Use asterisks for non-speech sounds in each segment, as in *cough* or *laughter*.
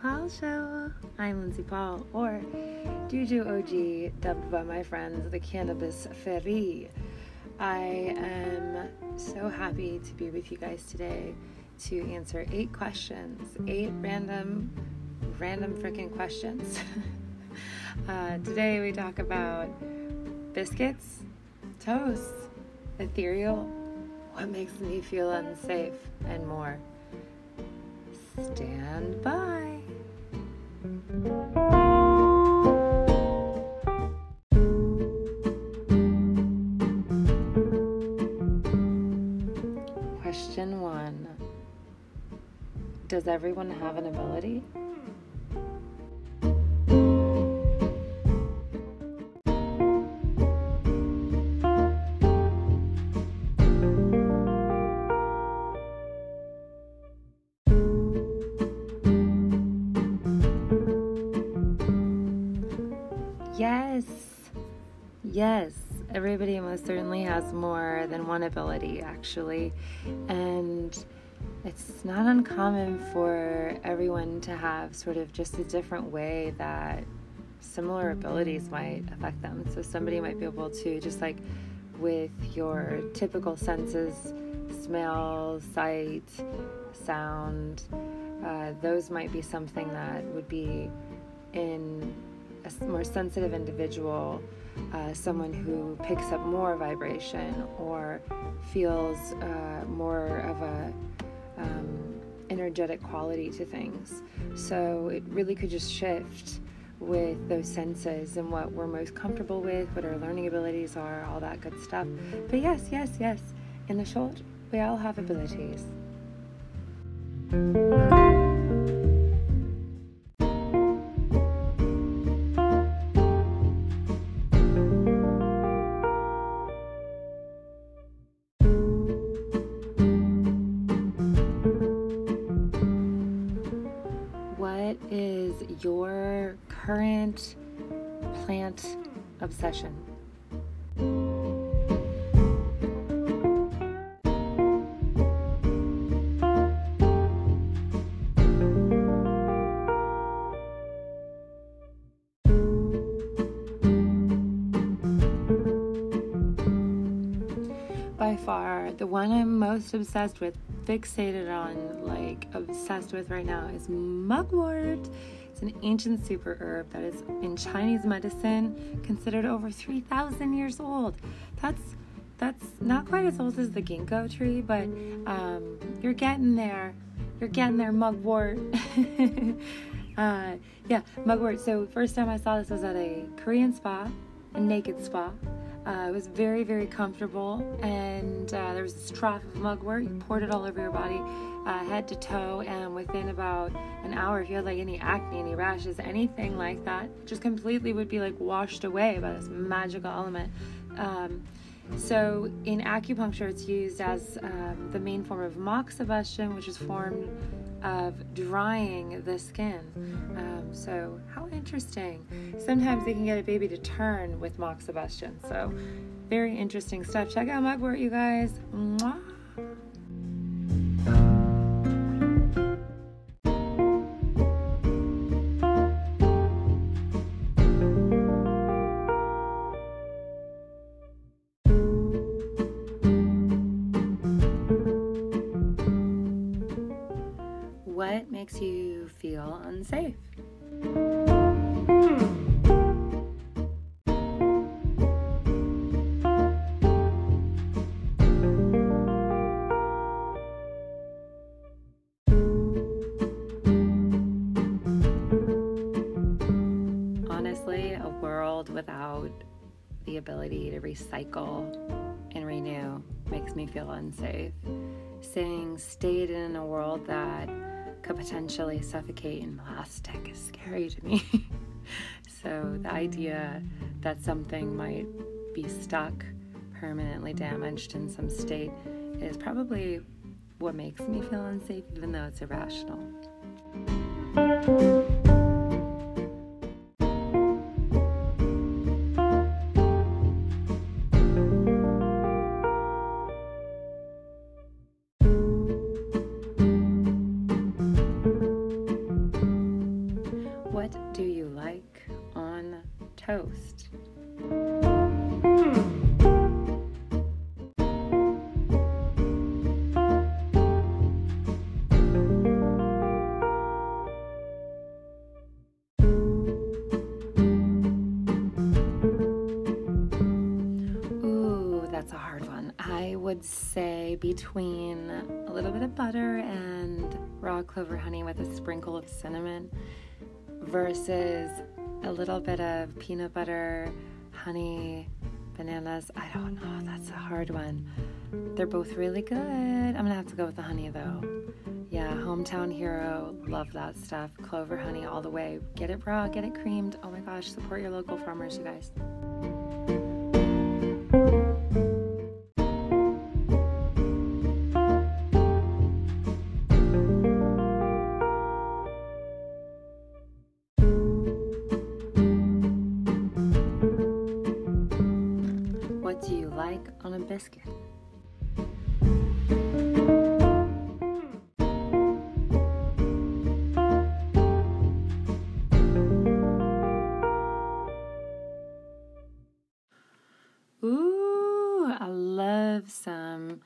Paul Show. I'm Lindsay Paul, or Juju OG, dubbed by my friends the Cannabis Fairy. I am so happy to be with you guys today to answer eight questions, eight random, random freaking questions. *laughs* uh, today we talk about biscuits, toast, ethereal, what makes me feel unsafe, and more. Stand by. Question one Does everyone have an ability? Yes. Yes. Everybody most certainly has more than one ability, actually. And it's not uncommon for everyone to have sort of just a different way that similar abilities might affect them. So somebody might be able to, just like with your typical senses, smell, sight, sound, uh, those might be something that would be in a more sensitive individual, uh, someone who picks up more vibration or feels uh, more of a um, energetic quality to things. So it really could just shift with those senses and what we're most comfortable with, what our learning abilities are, all that good stuff. But yes, yes, yes, in the short, we all have abilities. Current plant obsession? By far, the one I'm most obsessed with, fixated on, like obsessed with right now, is mugwort. It's an ancient super herb that is in Chinese medicine considered over 3,000 years old. That's that's not quite as old as the ginkgo tree, but um, you're getting there. You're getting there, mugwort. *laughs* uh, yeah, mugwort. So first time I saw this was at a Korean spa, a naked spa. Uh, it was very, very comfortable, and uh, there was this trough of mugwort. You poured it all over your body, uh, head to toe, and within about an hour, if you had like any acne, any rashes, anything like that, just completely would be like washed away by this magical element. Um, so in acupuncture, it's used as um, the main form of moxibustion, which is formed of drying the skin. Um, so how interesting. Sometimes they can get a baby to turn with moxibustion. So very interesting stuff. Check out Mugwort, you guys. Mwah. Honestly, a world without the ability to recycle and renew makes me feel unsafe. Saying stayed in a world that could potentially suffocate in plastic is scary to me. *laughs* so the idea that something might be stuck, permanently damaged in some state, is probably what makes me feel unsafe, even though it's irrational. Between a little bit of butter and raw clover honey with a sprinkle of cinnamon versus a little bit of peanut butter, honey, bananas. I don't know. Mm-hmm. That's a hard one. They're both really good. I'm to have to go with the honey though. Yeah, hometown hero. Love that stuff. Clover honey all the way. Get it raw, get it creamed. Oh my gosh, support your local farmers, you guys. Ooh, I love some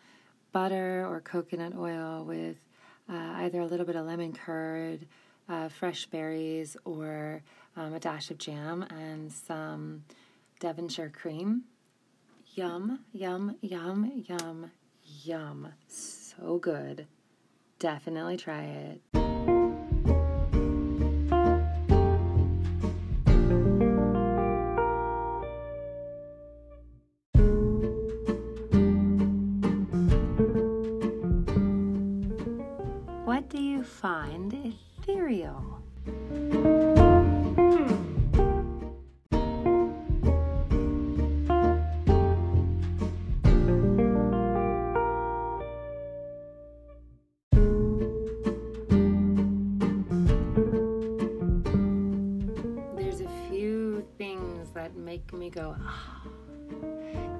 butter or coconut oil with uh, either a little bit of lemon curd, uh, fresh berries, or um, a dash of jam and some Devonshire cream. Yum, yum, yum, yum, yum. So good. Definitely try it.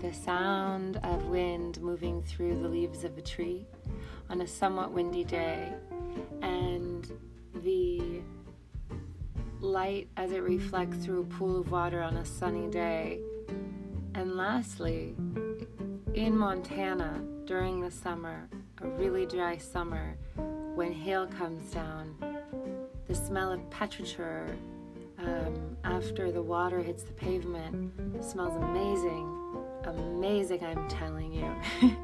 The sound of wind moving through the leaves of a tree on a somewhat windy day, and the light as it reflects through a pool of water on a sunny day. And lastly, in Montana during the summer, a really dry summer, when hail comes down, the smell of petrichor um, after the water hits the pavement smells amazing. Amazing, I'm telling you. *laughs*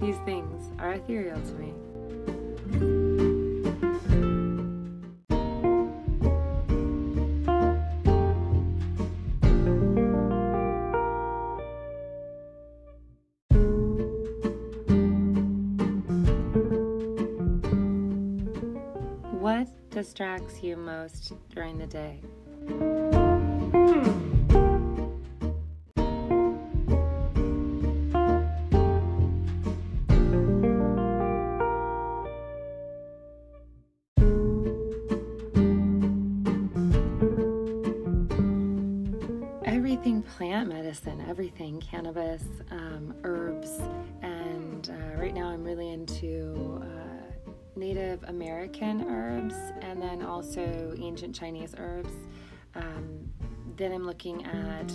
These things are ethereal to me. What distracts you most during the day? Everything plant medicine, everything cannabis, um, herbs, and uh, right now I'm really into uh, Native American herbs and then also ancient Chinese herbs. Um, then I'm looking at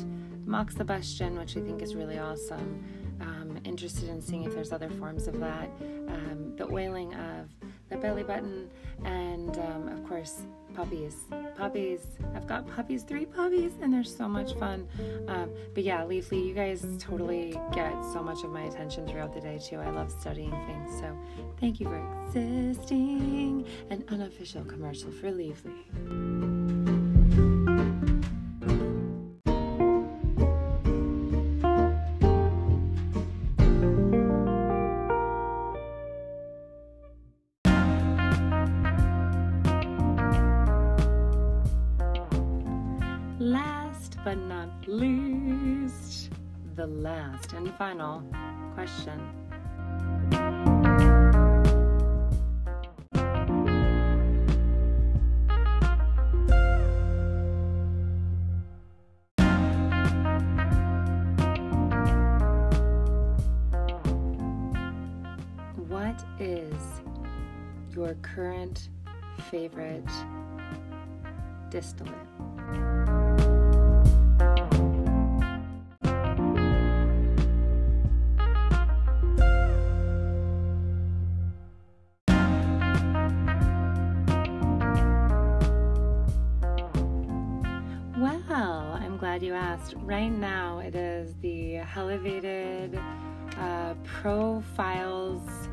moxibustion, which I think is really awesome. Um, interested in seeing if there's other forms of that. Um, the oiling of the belly button, and um, of course, puppies. Puppies. I've got puppies, three puppies, and they're so much fun. Um, but yeah, Leafly, you guys totally get so much of my attention throughout the day, too. I love studying things. So thank you for existing. An unofficial commercial for Leafly. Last and final question. What is your current favorite distillate? Right now, it is the elevated uh, Profiles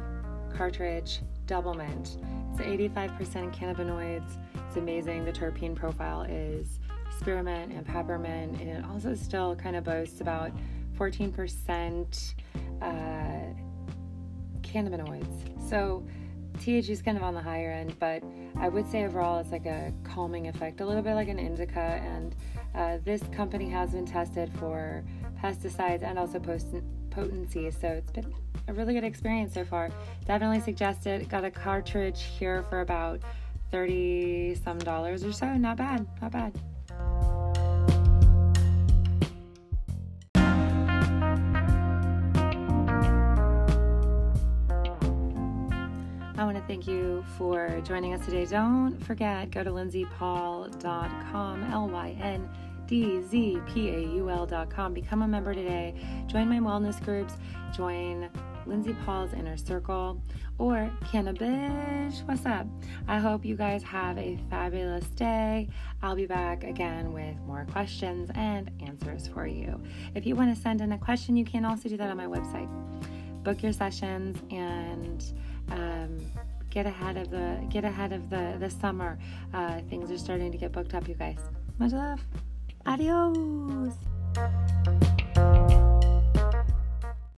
cartridge double mint. It's 85% cannabinoids. It's amazing. The terpene profile is spearmint and peppermint, and it also still kind of boasts about 14% uh, cannabinoids. So THC is kind of on the higher end, but I would say overall it's like a calming effect, a little bit like an indica. And uh, this company has been tested for pesticides and also post- potency, so it's been a really good experience so far. Definitely suggest it. Got a cartridge here for about 30 some dollars or so. Not bad, not bad. I want to thank you for joining us today. Don't forget, go to lyndzpaul.com, L Y N D Z P A U L.com. Become a member today. Join my wellness groups. Join Lyndsey Paul's Inner Circle or Cannabis. What's up? I hope you guys have a fabulous day. I'll be back again with more questions and answers for you. If you want to send in a question, you can also do that on my website. Book your sessions and um, get ahead of the get ahead of the the summer. Uh, things are starting to get booked up, you guys. Much love. Adios.